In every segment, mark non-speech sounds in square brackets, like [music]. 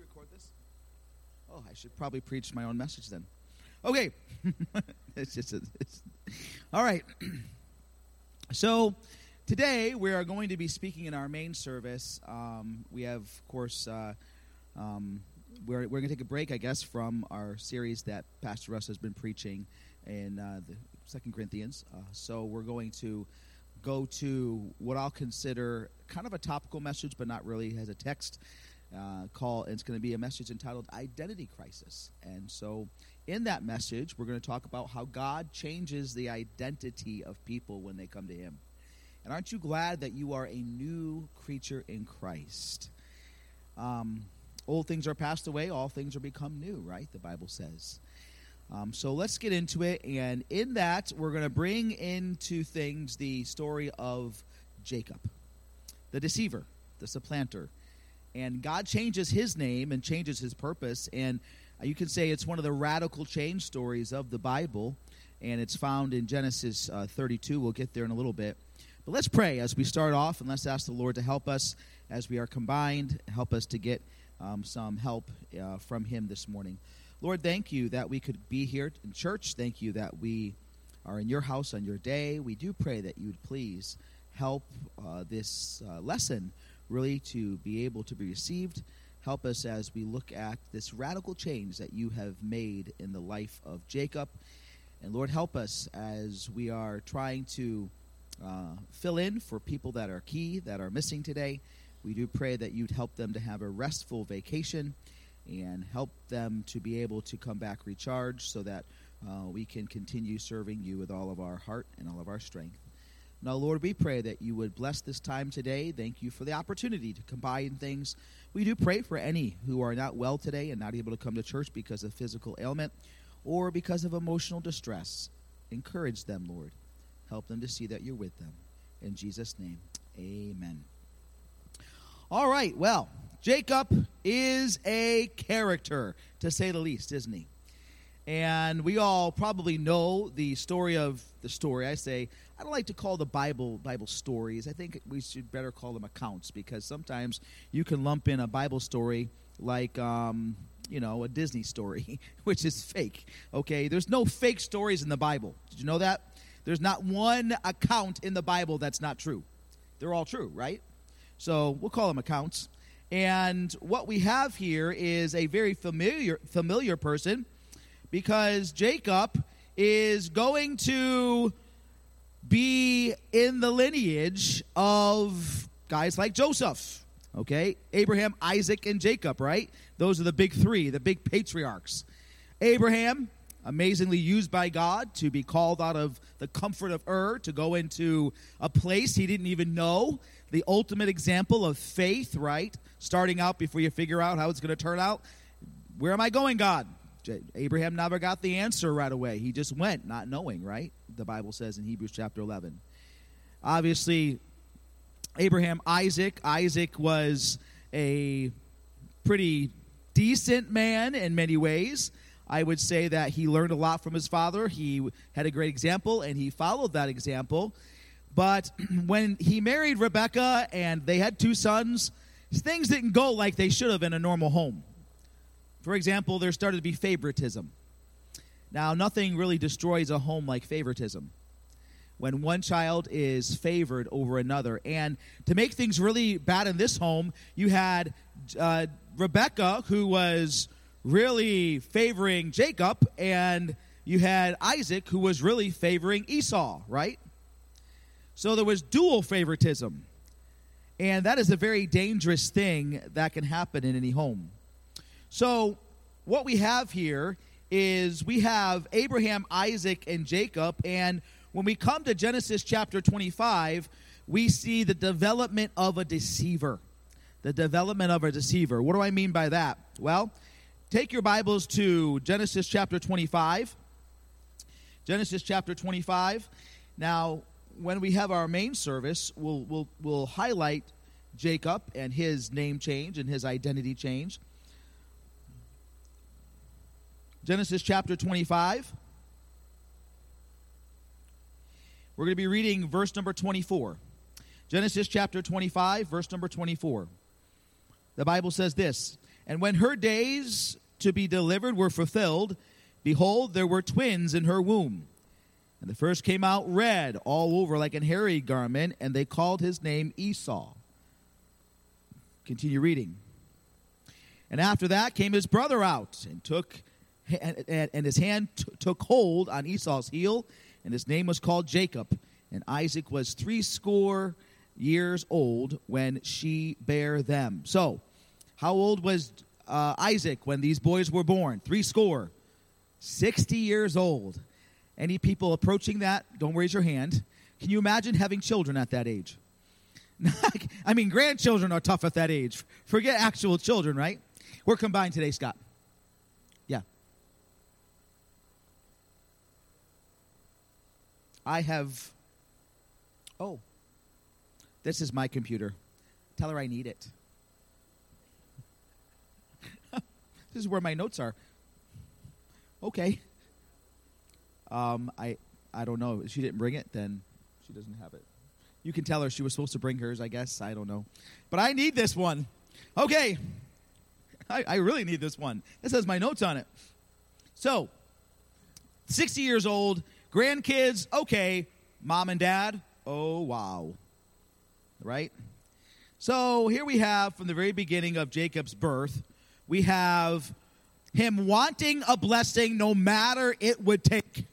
record this? Oh, I should probably preach my own message then. Okay. [laughs] it's just a, it's, all right. [clears throat] so today we are going to be speaking in our main service. Um, we have, of course, uh, um, we're, we're going to take a break, I guess, from our series that Pastor Russ has been preaching in uh, the Second Corinthians. Uh, so we're going to go to what I'll consider kind of a topical message, but not really has a text uh, call. It's going to be a message entitled Identity Crisis. And so, in that message, we're going to talk about how God changes the identity of people when they come to Him. And aren't you glad that you are a new creature in Christ? Um, old things are passed away, all things are become new, right? The Bible says. Um, so let's get into it. And in that, we're going to bring into things the story of Jacob, the deceiver, the supplanter. And God changes his name and changes his purpose. And you can say it's one of the radical change stories of the Bible. And it's found in Genesis uh, 32. We'll get there in a little bit. But let's pray as we start off, and let's ask the Lord to help us as we are combined, help us to get um, some help uh, from Him this morning. Lord, thank you that we could be here in church. Thank you that we are in your house on your day. We do pray that you would please help uh, this uh, lesson really to be able to be received. Help us as we look at this radical change that you have made in the life of Jacob. And Lord, help us as we are trying to uh, fill in for people that are key, that are missing today. We do pray that you'd help them to have a restful vacation and help them to be able to come back recharged so that uh, we can continue serving you with all of our heart and all of our strength. Now, Lord, we pray that you would bless this time today. Thank you for the opportunity to combine things. We do pray for any who are not well today and not able to come to church because of physical ailment or because of emotional distress. Encourage them, Lord. Help them to see that you're with them. In Jesus' name, amen. All right, well, Jacob is a character, to say the least, isn't he? And we all probably know the story of the story. I say I don't like to call the Bible Bible stories. I think we should better call them accounts because sometimes you can lump in a Bible story like um, you know a Disney story, [laughs] which is fake. Okay, there's no fake stories in the Bible. Did you know that? There's not one account in the Bible that's not true. They're all true, right? So we'll call them accounts. And what we have here is a very familiar familiar person because Jacob is going to be in the lineage of guys like Joseph. Okay? Abraham, Isaac, and Jacob, right? Those are the big three, the big patriarchs. Abraham, amazingly used by God to be called out of the comfort of Ur to go into a place he didn't even know. The ultimate example of faith, right? Starting out before you figure out how it's going to turn out. Where am I going, God? Abraham never got the answer right away. He just went, not knowing, right? The Bible says in Hebrews chapter 11. Obviously, Abraham, Isaac. Isaac was a pretty decent man in many ways. I would say that he learned a lot from his father. He had a great example, and he followed that example. But [clears throat] when he married Rebecca and they had two sons, things didn't go like they should have in a normal home. For example, there started to be favoritism. Now, nothing really destroys a home like favoritism. When one child is favored over another. And to make things really bad in this home, you had uh, Rebecca, who was really favoring Jacob, and you had Isaac, who was really favoring Esau, right? So there was dual favoritism. And that is a very dangerous thing that can happen in any home. So, what we have here is we have Abraham, Isaac, and Jacob. And when we come to Genesis chapter 25, we see the development of a deceiver. The development of a deceiver. What do I mean by that? Well, take your Bibles to Genesis chapter 25. Genesis chapter 25. Now, when we have our main service, we'll, we'll, we'll highlight Jacob and his name change and his identity change. Genesis chapter 25. We're going to be reading verse number 24. Genesis chapter 25, verse number 24. The Bible says this And when her days to be delivered were fulfilled, behold, there were twins in her womb. And the first came out red all over like an hairy garment, and they called his name Esau. Continue reading. And after that came his brother out and took and, and his hand t- took hold on Esau's heel, and his name was called Jacob. And Isaac was three score years old when she bare them. So, how old was uh, Isaac when these boys were born? Three score. 60 years old. Any people approaching that, don't raise your hand. Can you imagine having children at that age? [laughs] I mean, grandchildren are tough at that age. Forget actual children, right? We're combined today, Scott. Yeah. I have. Oh, this is my computer. Tell her I need it. [laughs] this is where my notes are. Okay. Um, I I don't know. If she didn't bring it, then she doesn't have it. You can tell her she was supposed to bring hers, I guess. I don't know. But I need this one. Okay. [laughs] I, I really need this one. This has my notes on it. So, 60 years old, grandkids, okay. Mom and dad, oh, wow. Right? So, here we have from the very beginning of Jacob's birth, we have him wanting a blessing no matter it would take.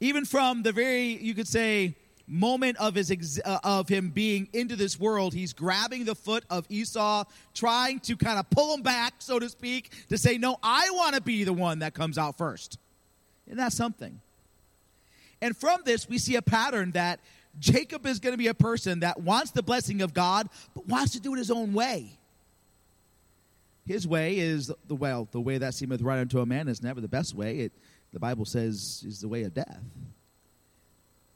Even from the very, you could say, moment of his ex- uh, of him being into this world he's grabbing the foot of esau trying to kind of pull him back so to speak to say no i want to be the one that comes out first and that's something? And from this we see a pattern that jacob is going to be a person that wants the blessing of god but wants to do it his own way. His way is the well the way that seemeth right unto a man is never the best way. It the bible says is the way of death.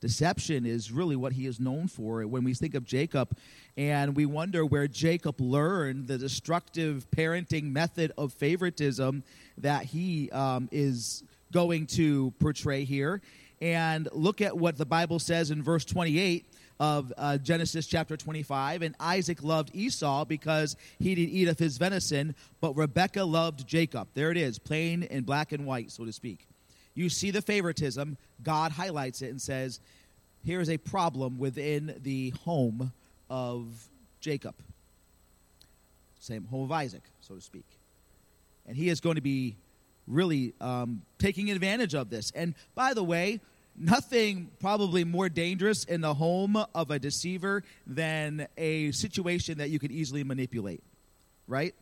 Deception is really what he is known for. When we think of Jacob and we wonder where Jacob learned the destructive parenting method of favoritism that he um, is going to portray here, and look at what the Bible says in verse 28 of uh, Genesis chapter 25. And Isaac loved Esau because he did eat of his venison, but Rebekah loved Jacob. There it is, plain and black and white, so to speak you see the favoritism, God highlights it and says, here is a problem within the home of Jacob. Same home of Isaac, so to speak. And he is going to be really um, taking advantage of this. And by the way, nothing probably more dangerous in the home of a deceiver than a situation that you could easily manipulate, right?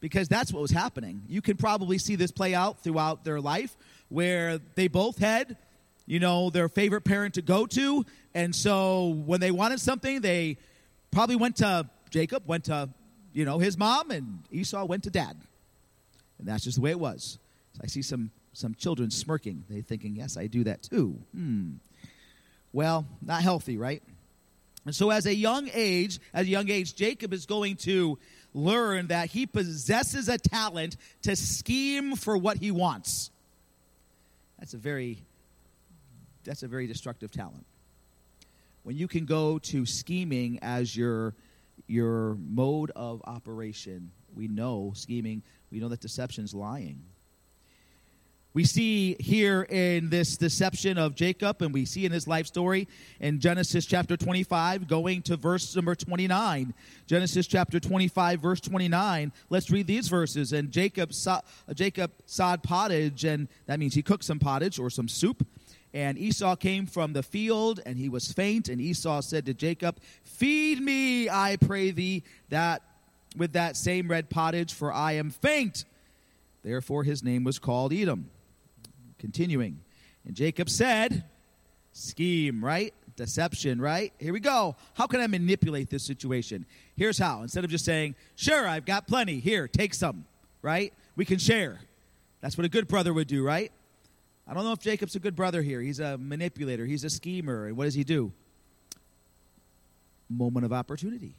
Because that's what was happening. You can probably see this play out throughout their life where they both had, you know, their favorite parent to go to. And so when they wanted something, they probably went to Jacob, went to, you know, his mom, and Esau went to dad. And that's just the way it was. So I see some, some children smirking. They're thinking, yes, I do that too. Hmm. Well, not healthy, right? And so as a young age, at a young age, Jacob is going to learn that he possesses a talent to scheme for what he wants. That's a very that's a very destructive talent. When you can go to scheming as your your mode of operation, we know scheming, we know that deception is lying. We see here in this deception of Jacob, and we see in his life story in Genesis chapter 25, going to verse number 29. Genesis chapter 25, verse 29. Let's read these verses. And Jacob, saw, Jacob sawed pottage, and that means he cooked some pottage or some soup. And Esau came from the field, and he was faint. And Esau said to Jacob, Feed me, I pray thee, that with that same red pottage, for I am faint. Therefore his name was called Edom. Continuing. And Jacob said, scheme, right? Deception, right? Here we go. How can I manipulate this situation? Here's how. Instead of just saying, sure, I've got plenty. Here, take some, right? We can share. That's what a good brother would do, right? I don't know if Jacob's a good brother here. He's a manipulator, he's a schemer. And what does he do? Moment of opportunity.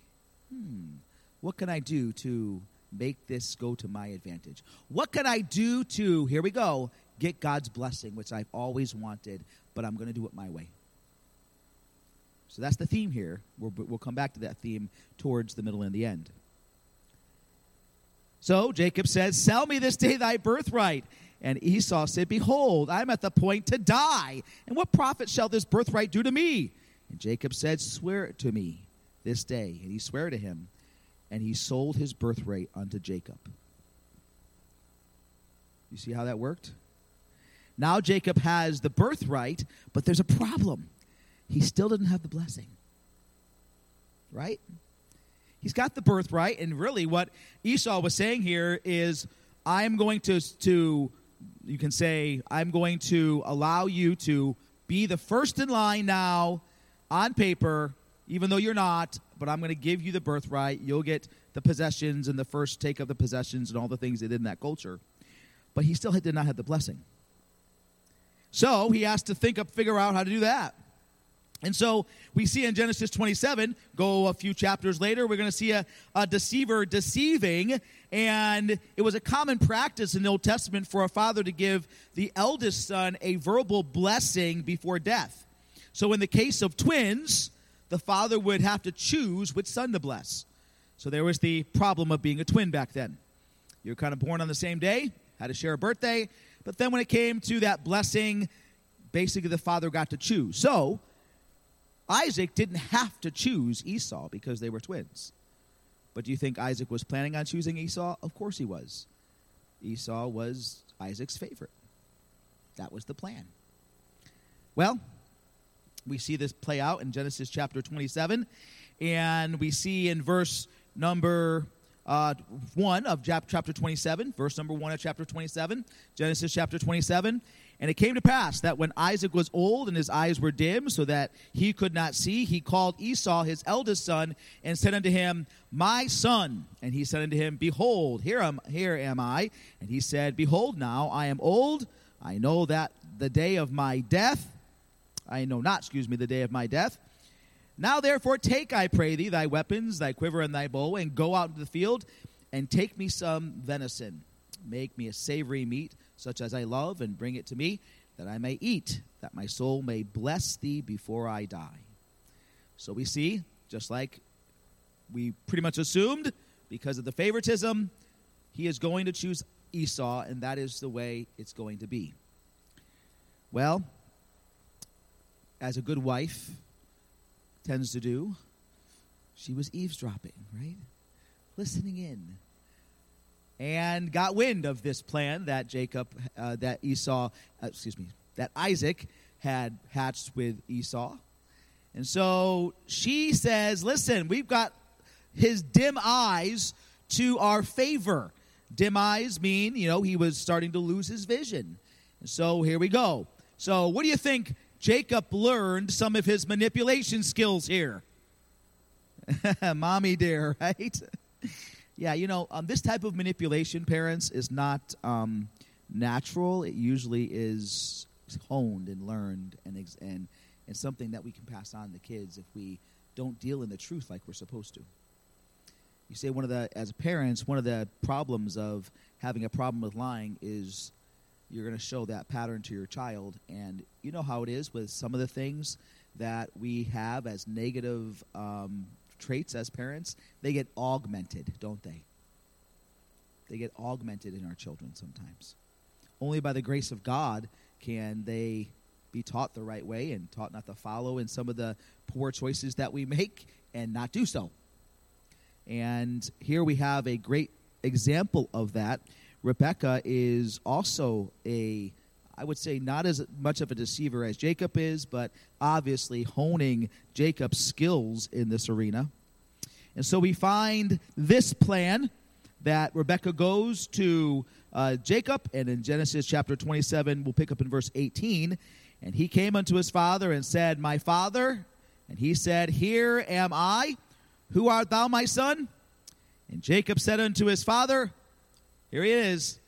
Hmm. What can I do to make this go to my advantage? What can I do to, here we go, get God's blessing, which I've always wanted, but I'm going to do it my way. So that's the theme here. We'll, we'll come back to that theme towards the middle and the end. So Jacob said, Sell me this day thy birthright. And Esau said, Behold, I am at the point to die. And what profit shall this birthright do to me? And Jacob said, Swear it to me this day. And he sware to him, and he sold his birthright unto Jacob. You see how that worked? Now Jacob has the birthright, but there's a problem. He still didn't have the blessing. Right? He's got the birthright, and really what Esau was saying here is, I'm going to, to you can say, I'm going to allow you to be the first in line now on paper, even though you're not, but I'm going to give you the birthright. You'll get the possessions and the first take of the possessions and all the things they did in that culture. But he still did not have the blessing. So he has to think up, figure out how to do that. And so we see in Genesis 27, go a few chapters later, we're going to see a, a, deceiver deceiving. And it was a common practice in the Old Testament for a father to give the eldest son a verbal blessing before death. So in the case of twins, the father would have to choose which son to bless. So there was the problem of being a twin back then. You're kind of born on the same day, had to share a birthday, but then when it came to that blessing, basically the father got to choose. So Isaac didn't have to choose Esau because they were twins. But do you think Isaac was planning on choosing Esau? Of course he was. Esau was Isaac's favorite. That was the plan. Well, we see this play out in Genesis chapter 27, and we see in verse number uh, 1 of chapter 27, verse number 1 of chapter 27, Genesis chapter 27. And it came to pass that when Isaac was old and his eyes were dim, so that he could not see, he called Esau his eldest son and said unto him, My son. And he said unto him, Behold, here am, here am I. And he said, Behold, now I am old. I know that the day of my death, I know not, excuse me, the day of my death. Now therefore take, I pray thee, thy weapons, thy quiver, and thy bow, and go out into the field, and take me some venison. Make me a savory meat such as I love, and bring it to me, that I may eat, that my soul may bless thee before I die. So we see, just like we pretty much assumed, because of the favoritism, he is going to choose Esau, and that is the way it's going to be. Well, as a good wife tends to do, she was eavesdropping, right? Listening in and got wind of this plan that Jacob, uh, that Esau, uh, excuse me, that Isaac had hatched with Esau. And so she says, Listen, we've got his dim eyes to our favor. Dim eyes mean, you know, he was starting to lose his vision. And so here we go. So, what do you think Jacob learned some of his manipulation skills here? [laughs] Mommy dear, [laughs] right? Yeah, you know, um, this type of manipulation, parents, is not um, natural. It usually is honed and learned and, and, and something that we can pass on to kids if we don't deal in the truth like we're supposed to. You say one of the, as parents, one of the problems of having a problem with lying is you're going to show that pattern to your child. And you know how it is with some of the things that we have as negative um, traits as parents, they get augmented, don't they? They get augmented in our children sometimes. Only by the grace of God can they be taught the right way and taught not to follow in some of the poor choices that we make and not do so. And here we have a great example of that. Rebecca is also a I would say not as much of a deceiver as Jacob is, but obviously honing Jacob's skills in this arena. And so we find this plan that Rebecca goes to uh, Jacob, and in Genesis chapter 27, we'll pick up in verse 18. And he came unto his father and said, My father. And he said, Here am I. Who art thou, my son? And Jacob said unto his father, Here he is.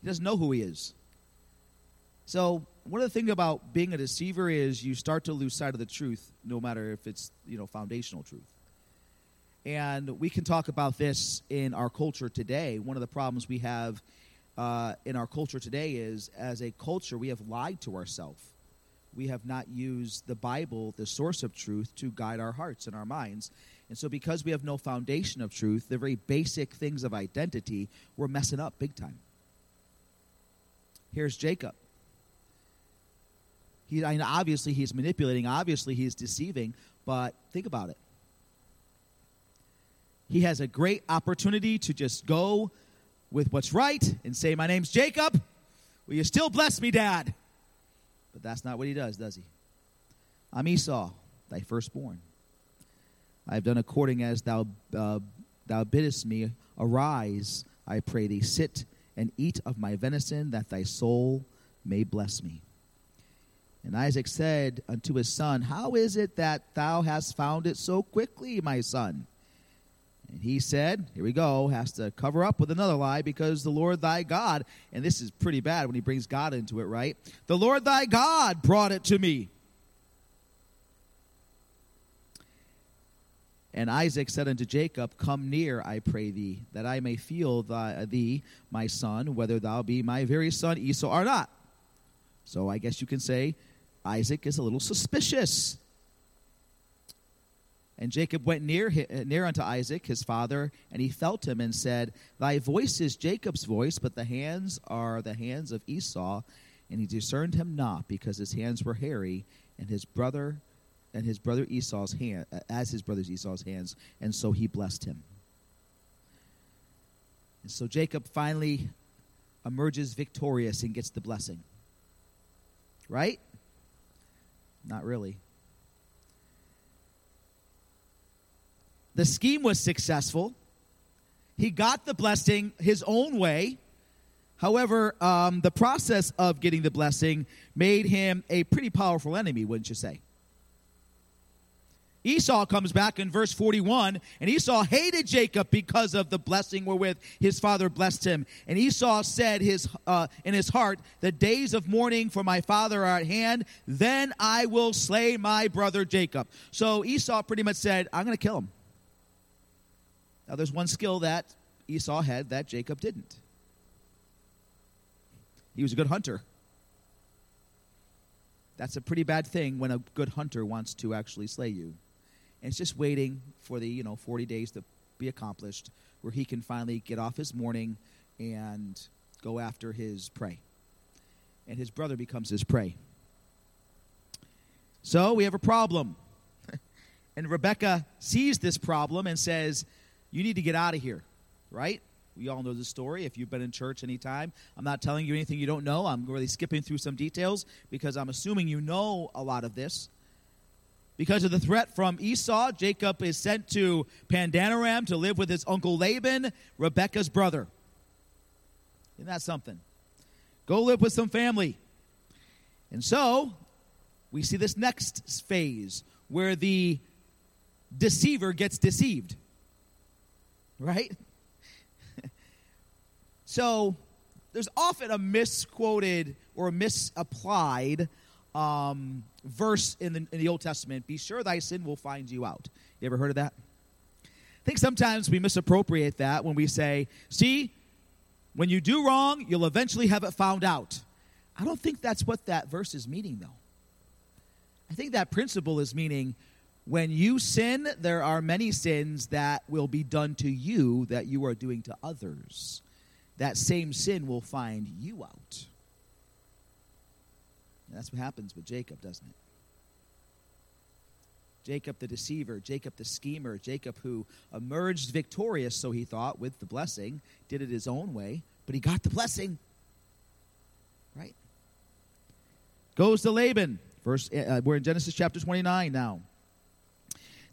He doesn't know who he is. So one of the things about being a deceiver is you start to lose sight of the truth, no matter if it's you know foundational truth. And we can talk about this in our culture today. One of the problems we have uh, in our culture today is, as a culture, we have lied to ourselves. We have not used the Bible, the source of truth, to guide our hearts and our minds. And so, because we have no foundation of truth, the very basic things of identity, we're messing up big time. Here's Jacob. He, I mean, obviously, he's manipulating. Obviously, he's deceiving. But think about it. He has a great opportunity to just go with what's right and say, My name's Jacob. Will you still bless me, Dad? But that's not what he does, does he? I'm Esau, thy firstborn. I have done according as thou, uh, thou biddest me. Arise, I pray thee, sit and eat of my venison, that thy soul may bless me. And Isaac said unto his son, How is it that thou hast found it so quickly, my son? And he said, Here we go, has to cover up with another lie because the Lord thy God, and this is pretty bad when he brings God into it, right? The Lord thy God brought it to me. And Isaac said unto Jacob, Come near, I pray thee, that I may feel thy, thee, my son, whether thou be my very son Esau or not. So I guess you can say Isaac is a little suspicious. And Jacob went near, uh, near unto Isaac, his father, and he felt him and said, Thy voice is Jacob's voice, but the hands are the hands of Esau. And he discerned him not, because his hands were hairy, and his brother and his brother Esau's hand, as his brother Esau's hands, and so he blessed him. And so Jacob finally emerges victorious and gets the blessing. Right? Not really. The scheme was successful. He got the blessing his own way. However, um, the process of getting the blessing made him a pretty powerful enemy, wouldn't you say? Esau comes back in verse 41, and Esau hated Jacob because of the blessing wherewith his father blessed him. And Esau said his, uh, in his heart, The days of mourning for my father are at hand, then I will slay my brother Jacob. So Esau pretty much said, I'm going to kill him. Now, there's one skill that Esau had that Jacob didn't. He was a good hunter. That's a pretty bad thing when a good hunter wants to actually slay you and it's just waiting for the you know 40 days to be accomplished where he can finally get off his mourning and go after his prey. And his brother becomes his prey. So we have a problem. [laughs] And rebecca sees this problem and says you need to get out of here right? We all know the story. If you've been in church anytime i'm not telling you anything you don't know. I'm really skipping through some details because i'm assuming you know a lot of this because of the threat from Esau, Jacob is sent to Padanaram to live with his uncle Laban, Rebekah's brother. Isn't that something? Go live with some family. And so, we see this next phase where the deceiver gets deceived. Right? [laughs] so, there's often a misquoted or misapplied um, verse in the, in the Old Testament Be sure thy sin will find you out. You ever heard of that? I think sometimes we misappropriate that when we say, See, when you do wrong, you'll eventually have it found out. I don't think that's what that verse is meaning, though. I think that principle is meaning when you sin, there are many sins that will be done to you that you are doing to others. That same sin will find you out. That's what happens with Jacob, doesn't it? Jacob the deceiver, Jacob the schemer, Jacob who emerged victorious, so he thought, with the blessing, did it his own way, but he got the blessing. Right? Goes to Laban. Verse, uh, we're in Genesis chapter 29 now.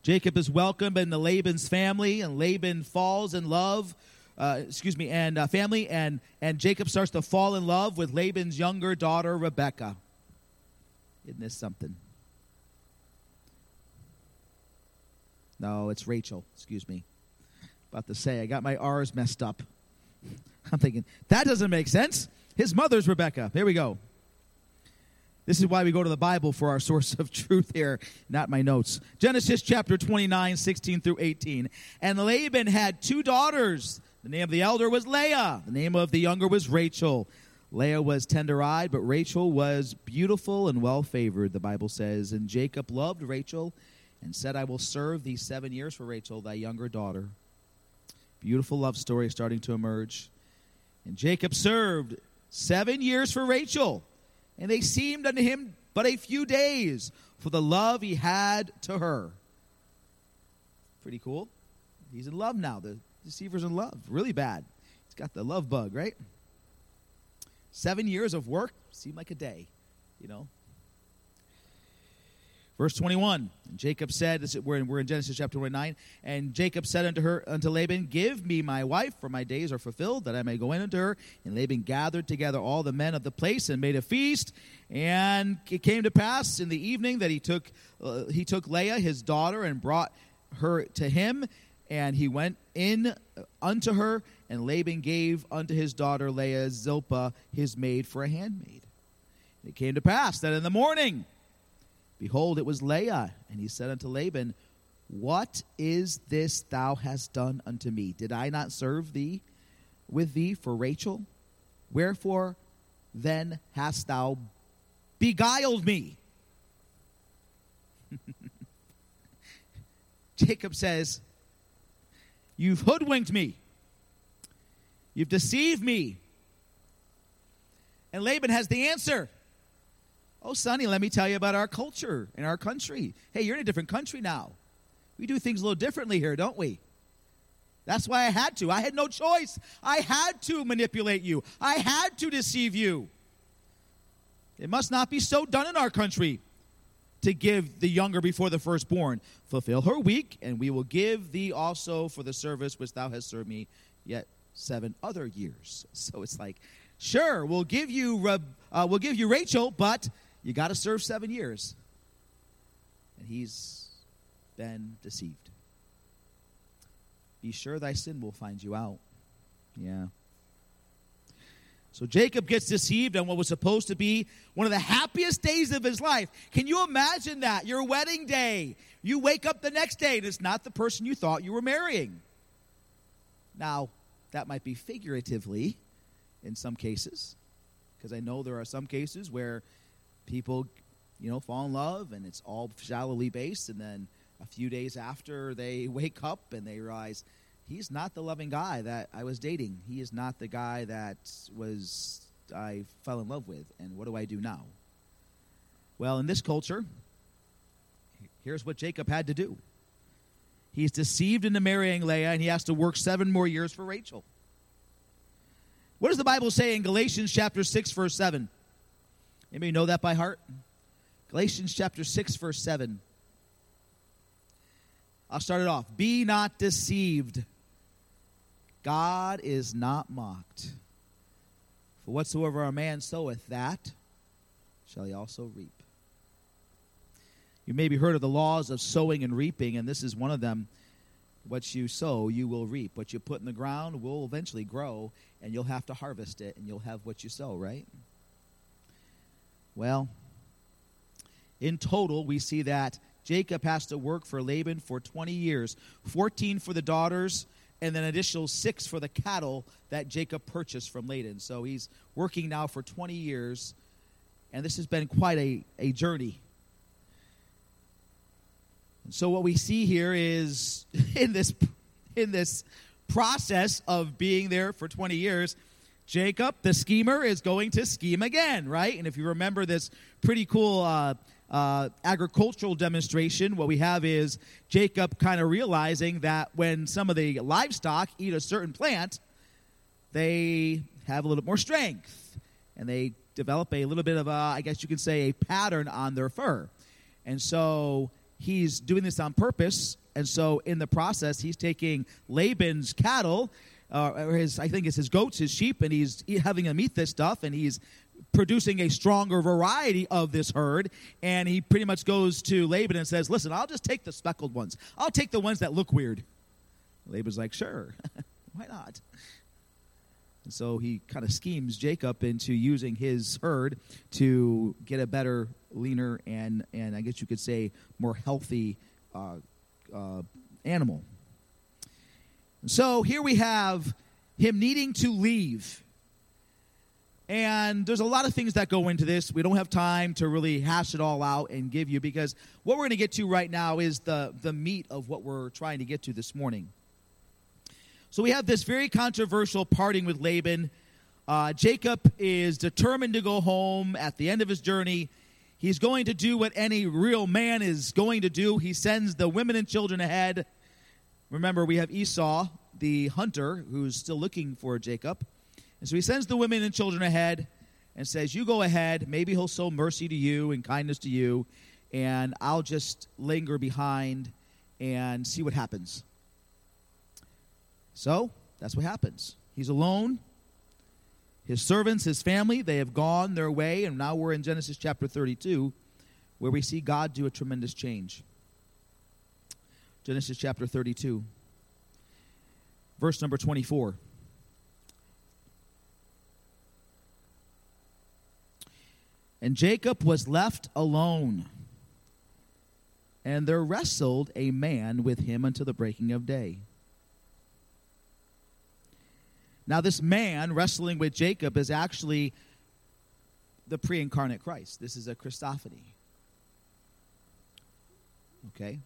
Jacob is welcomed into Laban's family, and Laban falls in love. Uh, excuse me, and uh, family, and and Jacob starts to fall in love with Laban's younger daughter Rebecca. Isn't this something? No, it's Rachel. Excuse me. About to say, I got my R's messed up. [laughs] I'm thinking, that doesn't make sense. His mother's Rebecca. Here we go. This is why we go to the Bible for our [laughs] source of truth here, not my notes. Genesis chapter 29, 16 through 18. And Laban had two daughters. The name of the elder was Leah, the name of the younger was Rachel. Leah was tender eyed, but Rachel was beautiful and well favored, the Bible says. And Jacob loved Rachel, and said, I will serve thee seven years for Rachel, thy younger daughter. Beautiful love story starting to emerge. And Jacob served seven years for Rachel, and they seemed unto him but a few days for the love he had to her. Pretty cool. He's in love now. The deceiver's in love. Really bad. He's got the love bug, right? Seven years of work seemed like a day, you know. Verse 21, and Jacob said, we're in, we're in Genesis chapter 29, and Jacob said unto her, unto Laban, Give me my wife, for my days are fulfilled, that I may go in unto her. And Laban gathered together all the men of the place and made a feast. And it came to pass in the evening that he took, uh, he took Leah, his daughter, and brought her to him. And he went in unto her, and Laban gave unto his daughter Leah Zilpah, his maid, for a handmaid. And it came to pass that in the morning, Behold, it was Leah. And he said unto Laban, What is this thou hast done unto me? Did I not serve thee with thee for Rachel? Wherefore then hast thou beguiled me? [laughs] Jacob says, You've hoodwinked me. You've deceived me. And Laban has the answer. Oh, Sonny, let me tell you about our culture in our country. Hey, you're in a different country now. We do things a little differently here, don't we? That's why I had to. I had no choice. I had to manipulate you, I had to deceive you. It must not be so done in our country to give the younger before the firstborn. Fulfill her week, and we will give thee also for the service which thou hast served me yet seven other years. [laughs] So it's like, sure, we'll give you uh, we'll give you Rachel, but you got to serve seven years. And he's been deceived. Be sure thy sin will find you out. Yeah. So Jacob gets deceived on what was supposed to be one of the happiest days of his life. Can you imagine that? Your wedding day. You wake up the next day and it's not the person you thought you were marrying. Now, that might be figuratively in some cases, because I know there are some cases where people, you know, fall in love and it's all shallowly based, and then a few days after they [laughs] wake up and they realize he's not the loving guy that I was dating. He is not the guy that was I fell in love with. And what do I do now? Well, in this culture, here's what Jacob had to do. He's deceived into marrying Leah, and he has to work seven more years for Rachel. What does the Bible say in Galatians chapter 6, verse 7? Anybody know that by heart? Galatians chapter 6, verse 7. I'll start it off. Be not deceived. God is not mocked. For whatsoever a man soweth, that shall he also reap. You may maybe heard of the laws of sowing and reaping, and this is one of them. What you sow, you will reap. What you put in the ground will eventually grow, and you'll have to harvest it, and you'll have what you sow, right? Well, in total, we see that Jacob has to work for Laban for 20 years 14 for the daughters, and then an additional six for the cattle that Jacob purchased from Laban. So he's working now for 20 years, and this has been quite a, a journey. So what we see here is [laughs] in this in this process of being there for 20 years, Jacob, the schemer, is going to scheme again, right? And if you remember this pretty cool uh, uh, agricultural demonstration, what we have is Jacob kind of realizing that when some of the livestock eat a certain plant, they have a little bit more strength and they develop a little bit of a, I guess you could say, a pattern on their fur. And so he's doing this on purpose. And so in the process, he's taking Laban's cattle uh, or his, I think it's his goats, his sheep, and he's having them eat this stuff, and he's producing a stronger variety of this herd. And he pretty much goes to Laban and says, Listen, I'll just take the speckled ones. I'll take the ones that look weird. Laban's like, Sure, [laughs] why not? And so he kind of schemes Jacob into using his herd to get a better, leaner, and, and I guess you could say more healthy uh, uh, animal. So here we have him needing to leave. And there's a lot of things that go into this. We don't have time to really hash it all out and give you because what we're going to get to right now is the, the meat of what we're trying to get to this morning. So we have this very controversial parting with Laban. Uh, Jacob is determined to go home at the end of his journey. He's going to do what any real man is going to do. He sends the women and children ahead. Remember, we have Esau, the hunter, who's still looking for Jacob. And so he sends the women and children ahead and says, You go ahead. Maybe he'll show mercy to you and kindness to you, and I'll just linger behind and see what happens. So that's what happens. He's alone. His servants, his family, they have gone their way, and now we're in Genesis chapter 32, where we see God do a tremendous change. Genesis chapter 32, verse number 24. And Jacob was left alone. And there wrestled a man with him until the breaking of day. Now, this man wrestling with Jacob is actually the pre incarnate Christ. This is a Christophany. Okay?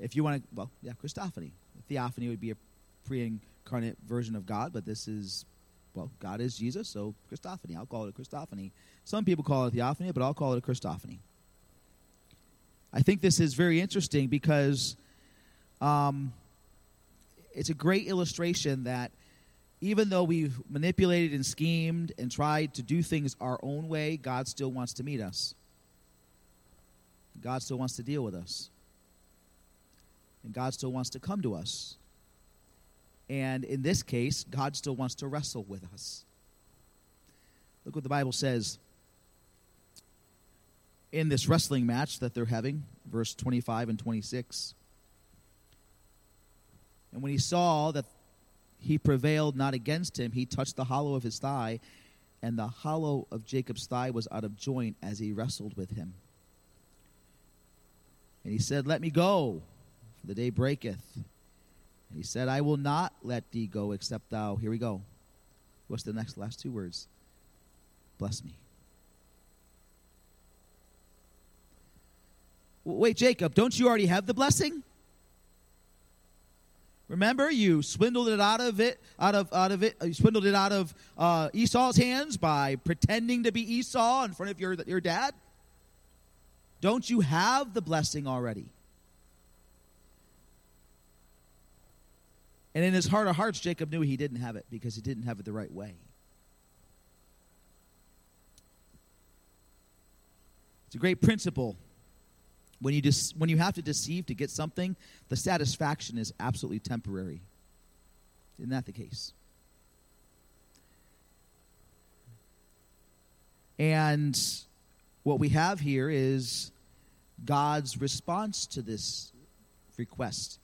If you want to, well, yeah, Christophany. Theophany would be a pre incarnate version of God, but this is well, God is Jesus, so Christophany. I'll call it a Christophany. Some people call it theophany, but I'll call it a Christophany. I think this is very interesting because um, it's a great illustration that even though we've manipulated and schemed and tried to do things our own way, God still wants to meet us. God still wants to deal with us. And God still wants to come to us. And in this case, God still wants to wrestle with us. Look what the Bible says in this wrestling match that they're having, verse 25 and 26. And when he saw that he prevailed not against him, he touched the hollow of his thigh, and the hollow of Jacob's thigh was out of joint as he wrestled with him. And he said, Let me go, for the day breaketh. He said, I will not let thee go except thou. Here we go. What's the next last two words? Bless me. Wait, Jacob, don't you already have the blessing? Remember, you swindled it out of it, out of out of it. You swindled it out of uh, Esau's hands by pretending to be Esau in front of your your dad. Don't you have the blessing already? And in his heart of hearts, Jacob knew he didn't have it because he didn't have it the right way. It's a great principle. When you, dis- when you have to deceive to get something, the satisfaction is absolutely temporary. Isn't that the case? And what we have here is God's response to this request.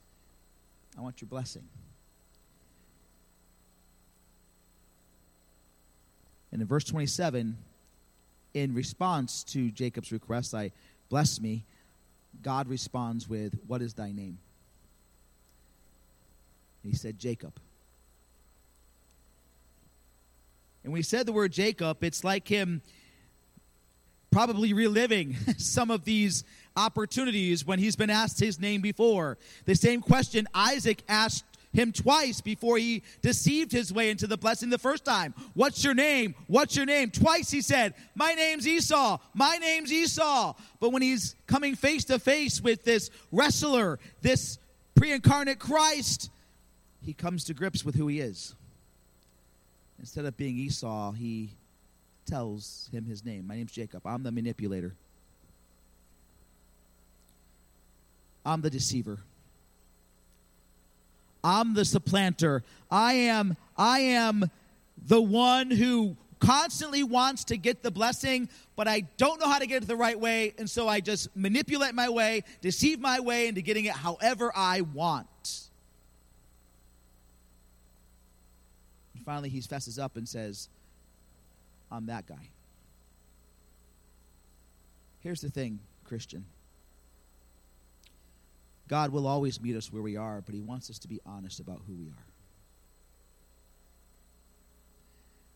I want your blessing. And in verse 27, in response to Jacob's request, I bless me, God responds with, What is thy name? And he said, Jacob. And he said the word Jacob, it's like him probably reliving [laughs] some of these opportunities when he's been asked his name before. The same question Isaac asked him twice before he deceived his way into the blessing the first time. What's your name? What's your name? Twice he said, My name's Esau. My name's Esau. But when he's coming face to face with this wrestler, this pre incarnate Christ, he comes to grips with who he is. Instead of being Esau, he tells him his name. My name's Jacob. I'm the manipulator. I'm the deceiver. I'm the supplanter. I am I am the one who constantly wants to get the blessing, but I don't know how to get it the right way, and so I just manipulate my way, deceive my way into getting it however I want. And finally, he fesses up and says, I'm that guy. Here's the thing, Christian. God will always meet us where we are, but He wants us to be honest about who we are.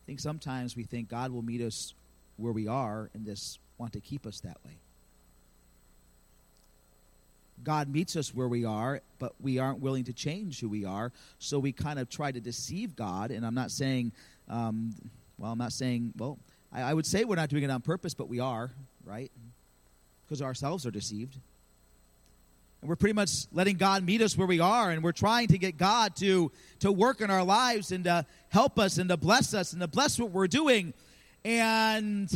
I think sometimes we think God will meet us where we are and just want to keep us that way. God meets us where we are, but we aren't willing to change who we are. So we kind of try to deceive God. And I'm not saying, um, well, I'm not saying, well, I, I would say we're not doing it on purpose, but we are, right? Because ourselves are deceived. And we're pretty much letting God meet us where we are, and we're trying to get God to, to work in our lives and to help us and to bless us and to bless what we're doing. And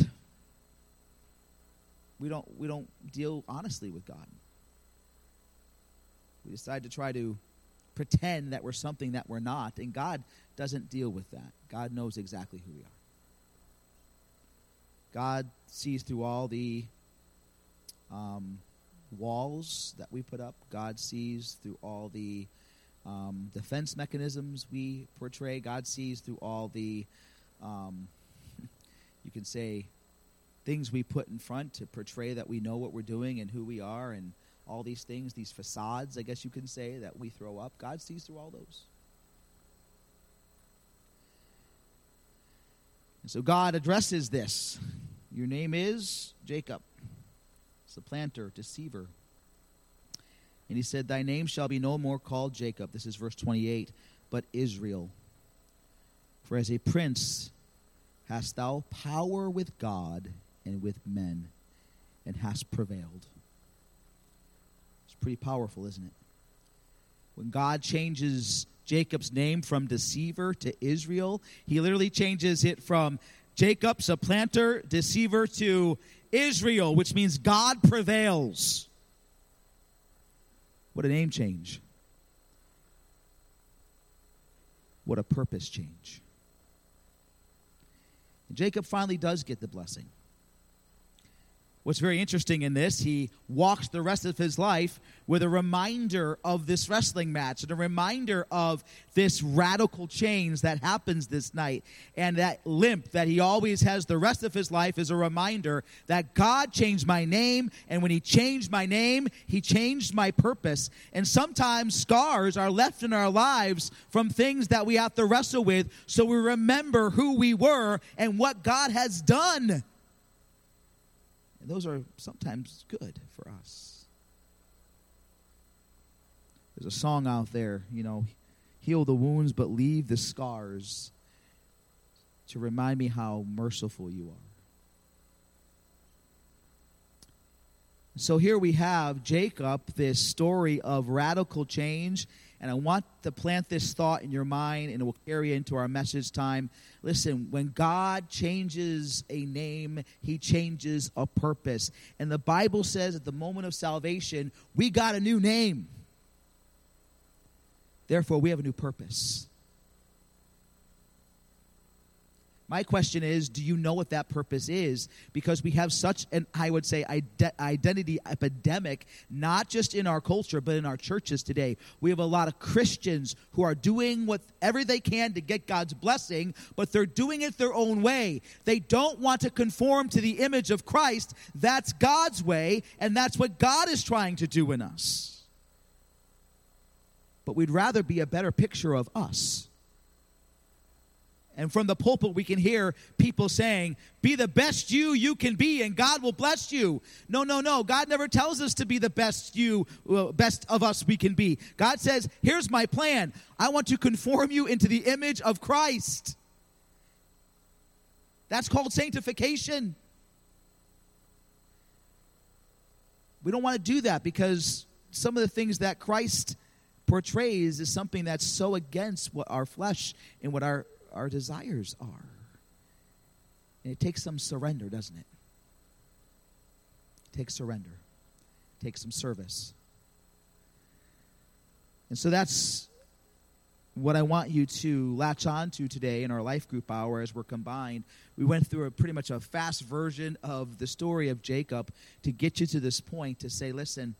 we don't, we don't deal honestly with God. We decide to try to pretend that we're something that we're not, and God doesn't deal with that. God knows exactly who we are. God sees through all the um, walls that we put up. God sees through all the um, defense mechanisms we portray. God sees through all the, um, [laughs] you can say, things we put in front to portray that we know what we're doing and who we are and all these things, these facades, I guess you can say, that we throw up. God sees through all those. And so God addresses this. Your name is Jacob, supplanter, deceiver. And he said, Thy name shall be no more called Jacob. This is verse 28, but Israel. For as a prince hast thou power with God and with men, and hast prevailed It's pretty powerful, isn't it? When God changes Jacob's name from deceiver to Israel, he literally changes it from Jacob, supplanter, deceiver, to Israel, which means God prevails. What a name change. What a purpose change. And Jacob finally does get the blessing. What's very interesting in this, he walks the rest of his life with a reminder of this wrestling match and a reminder of this radical change that happens this night. And that limp that he always has the rest of his life is a reminder that God changed my name. And when he changed my name, he changed my purpose. And sometimes scars are left in our lives from things that we have to wrestle with so we remember who we were and what God has done. And those are sometimes good for us. There's a song out there, you know, heal the wounds but leave the scars to remind me how merciful you are. So here we have Jacob, this story of radical change and I want to plant this thought in your mind, and it will carry into our message time. Listen, when God changes a name, he changes a purpose. And the Bible says at the moment of salvation, we got a new name. Therefore, we have a new purpose. My question is do you know what that purpose is? Because we have such an, I would say, identity epidemic, not just in our culture, but in our churches today. We have a lot of Christians who are doing whatever they can to get God's blessing, but they're doing it their own way. They don't want to conform to the image of Christ. That's God's way, and that's what God is trying to do in us. But we'd rather be a better picture of us and from the pulpit, we can hear people saying, Be the best you you can be, and God will bless you. No, no, no. God never tells us to be the best you, uh, best of us we can be. God says, Here's my plan. I want to conform you into the image of Christ. That's called sanctification. We don't want to do that because some of the things that Christ portrays is something that's so against what our flesh and what our our desires are. And it takes some surrender, doesn't it? it takes surrender, it takes some service. And so that's what I want you to latch on to today in our life group hour as we're combined. We went through a pretty much a fast version of the story of Jacob to get you to this point to say, listen,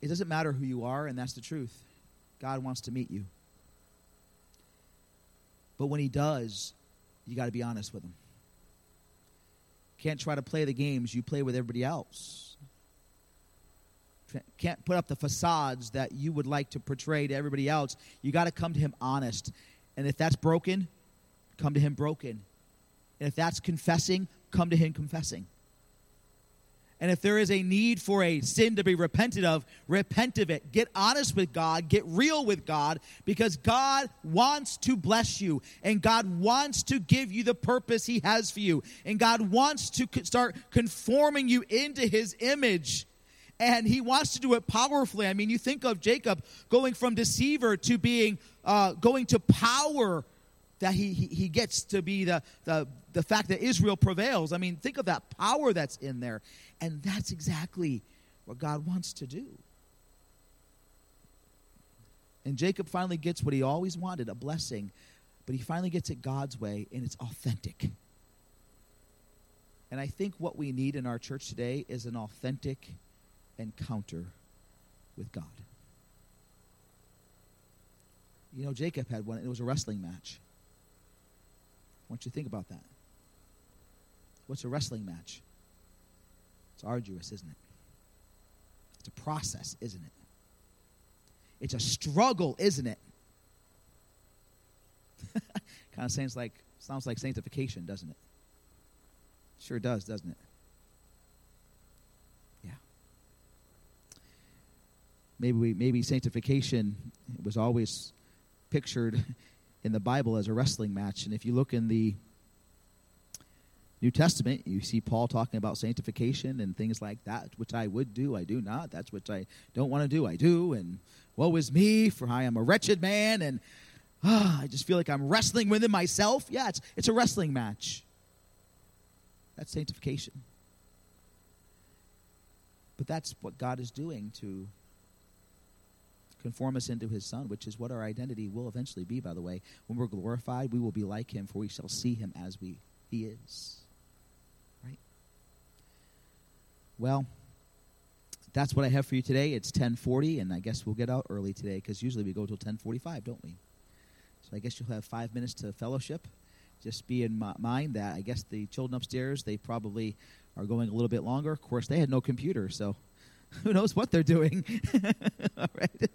it doesn't matter who you are, and that's the truth. God wants to meet you. But when he does, you got to be honest with him. Can't try to play the games you play with everybody else. Can't put up the facades that you would like to portray to everybody else. You got to come to him honest. And if that's broken, come to Him broken. And if that's confessing, come to Him confessing. And if there is a need for a sin to be repented of, repent of it. Get honest with God, get real with God, because God wants to bless you, and God wants to give you the purpose He has for you, and God wants to start conforming you into His image. And he wants to do it powerfully. I mean, you think of Jacob going from deceiver to being, uh, going to power that he, he, he gets to be the, the, the fact that Israel prevails. I mean, think of that power that's in there. And that's exactly what God wants to do. And Jacob finally gets what he always wanted a blessing, but he finally gets it God's way, and it's authentic. And I think what we need in our church today is an authentic encounter with God. You know, Jacob had one, it was a wrestling match. I want you to think about that. What's a wrestling match? It's arduous, isn't it? It's a process, isn't it? It's a struggle, isn't it? [laughs] kind of sounds like sounds like sanctification, doesn't it? Sure does, doesn't it? Yeah. Maybe we, maybe sanctification was always pictured [laughs] in the Bible as a wrestling match, and if you look in the New Testament, you see Paul talking about sanctification and things like that, which I would do, I do not. That's which I don't want to do, I do. And woe is me, for I am a wretched man, and ah, I just feel like I'm wrestling within myself. Yeah, it's, it's a wrestling match. That's sanctification. But that's what God is doing to conform us into his son, which is what our identity will eventually be, by the way. When we're glorified, we will be like him, for we shall see him as we he is. Well, that's what I have for you today. It's 10:40, and I guess we'll get out early today because usually we go till 10:45, don't we? So I guess you'll have five minutes to fellowship. Just be in mind that I guess the children upstairs they probably are going a little bit longer. Of course, they had no computer, so [laughs] who knows what they're doing? [laughs] All right.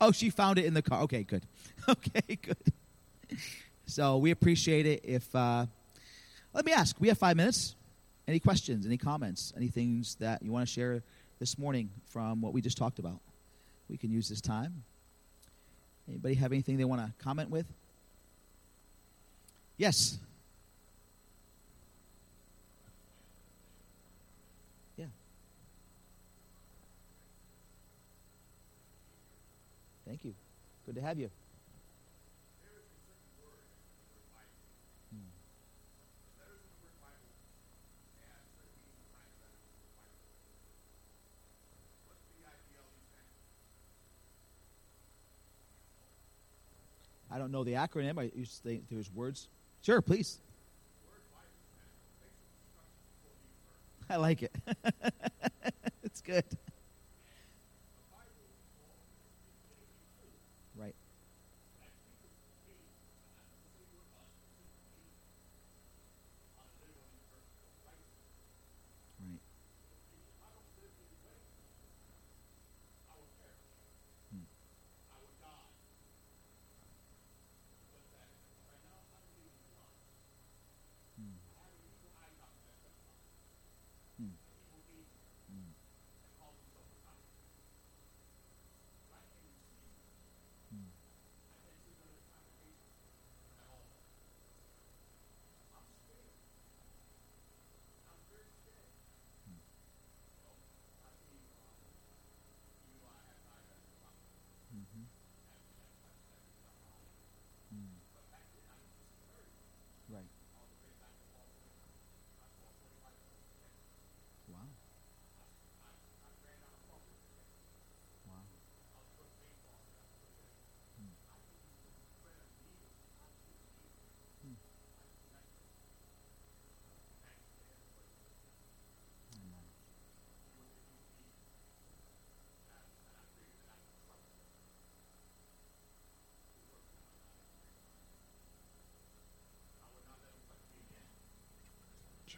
Oh, she found it in the car. Okay, good. [laughs] Okay, good. So we appreciate it. If uh, let me ask, we have five minutes. Any questions, any comments, any things that you want to share this morning from what we just talked about? We can use this time. Anybody have anything they want to comment with? Yes. Yeah. Thank you. Good to have you. I don't know the acronym. I used to think there's words. Sure, please. I like it. [laughs] it's good.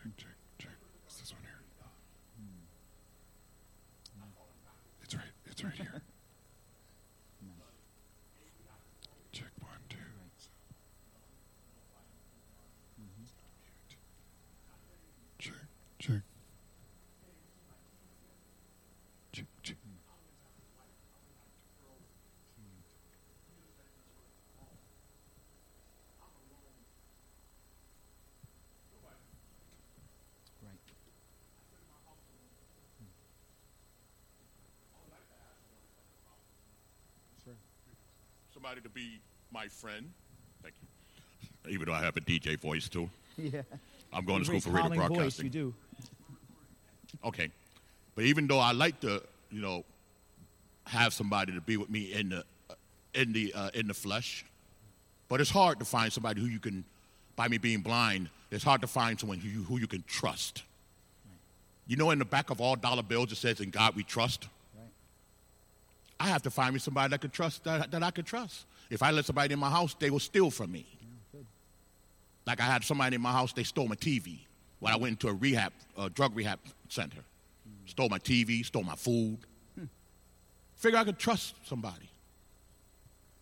Check, check, check. It's this one here. Hmm. It's right. It's right here. check one, two. Somebody to be my friend. Thank you. Even though I have a DJ voice too. [laughs] Yeah. I'm going to school for radio calming voice, broadcasting. you do. Okay. But even though I like to, you know, have somebody to be with me in the in the uh, in the flesh, but it's hard to find somebody who you can, by me being blind, it's hard to find someone who you, who you can trust. You know, in the back of all dollar bills, it says, "In God we trust." I have to find me somebody that could trust that, that I could trust. If I let somebody in my house, they will steal from me. good. Like I had somebody in my house, they stole my TV when I went into a rehab, uh, drug rehab center. Stole my TV, stole my food. Figure I could trust somebody.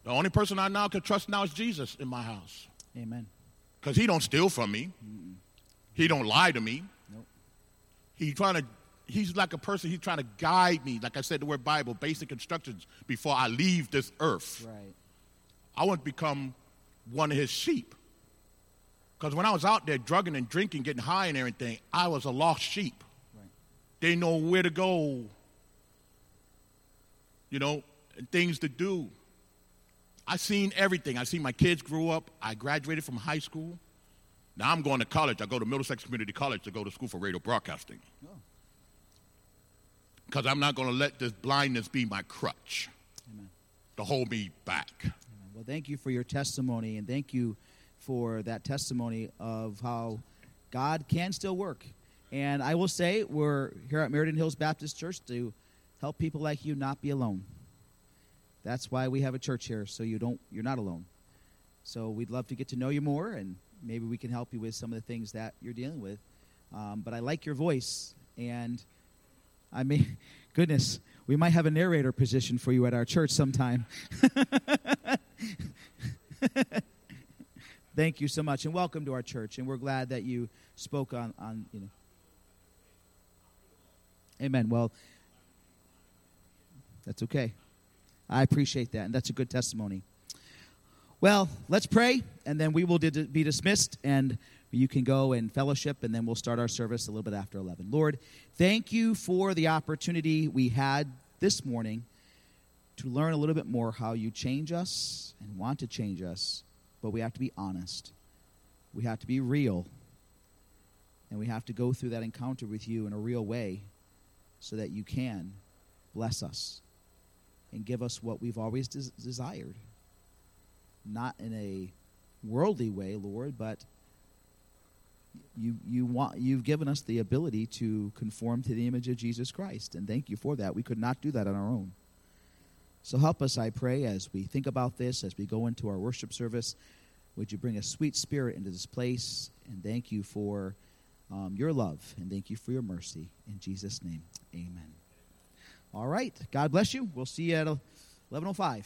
The only person I now can trust now is Jesus in my house. Amen. Because he don't steal from me. He don't lie to me. Nope. He trying to he's like a person, he's trying to guide me. Like I said, the word Bible, basic instructions before I leave this earth. Right. I want to become one of his sheep. Because when I was out there drugging and drinking, getting high and everything, I was a lost sheep. Right. Didn't know where to go, you know, and things to do. I seen everything. I seen my kids grow up. I graduated from high school. Now I'm going to college. I go to Middlesex Community College to go to school for radio broadcasting. Oh. Because I'm not going to let this blindness be my crutch Amen. to hold me back. Amen. Well, thank you for your testimony, and thank you for that testimony of how God can still work. And I will say, we're here at Meriden Hills Baptist Church to help people like you not be alone. That's why we have a church here, so you don't you're not alone. So we'd love to get to know you more, and maybe we can help you with some of the things that you're dealing with. Um, but I like your voice, and I mean, [laughs] goodness, we might have a narrator position for you at our church sometime. [laughs] Thank you so much, and welcome to our church. And we're glad that you spoke on, on you know. Amen. Well, that's okay. I appreciate that, and that's a good testimony. Well, let's pray, and then we will be dismissed, and you can go and fellowship, and then we'll start our service a little bit after 11. Lord, thank you for the opportunity we had this morning to learn a little bit more how you change us and want to change us, but we have to be honest. We have to be real, and we have to go through that encounter with you in a real way so that you can bless us and give us what we've always des- desired. Not in a worldly way, Lord, but you you want you've given us the ability to conform to the image of Jesus Christ, and thank you for that. We could not do that on our own. So help us, I pray, as we think about this, as we go into our worship service. Would you bring a sweet spirit into this place? And thank you for um, your love, and thank you for your mercy. In Jesus' name, amen. All right. God bless you. We'll see you at 11.05.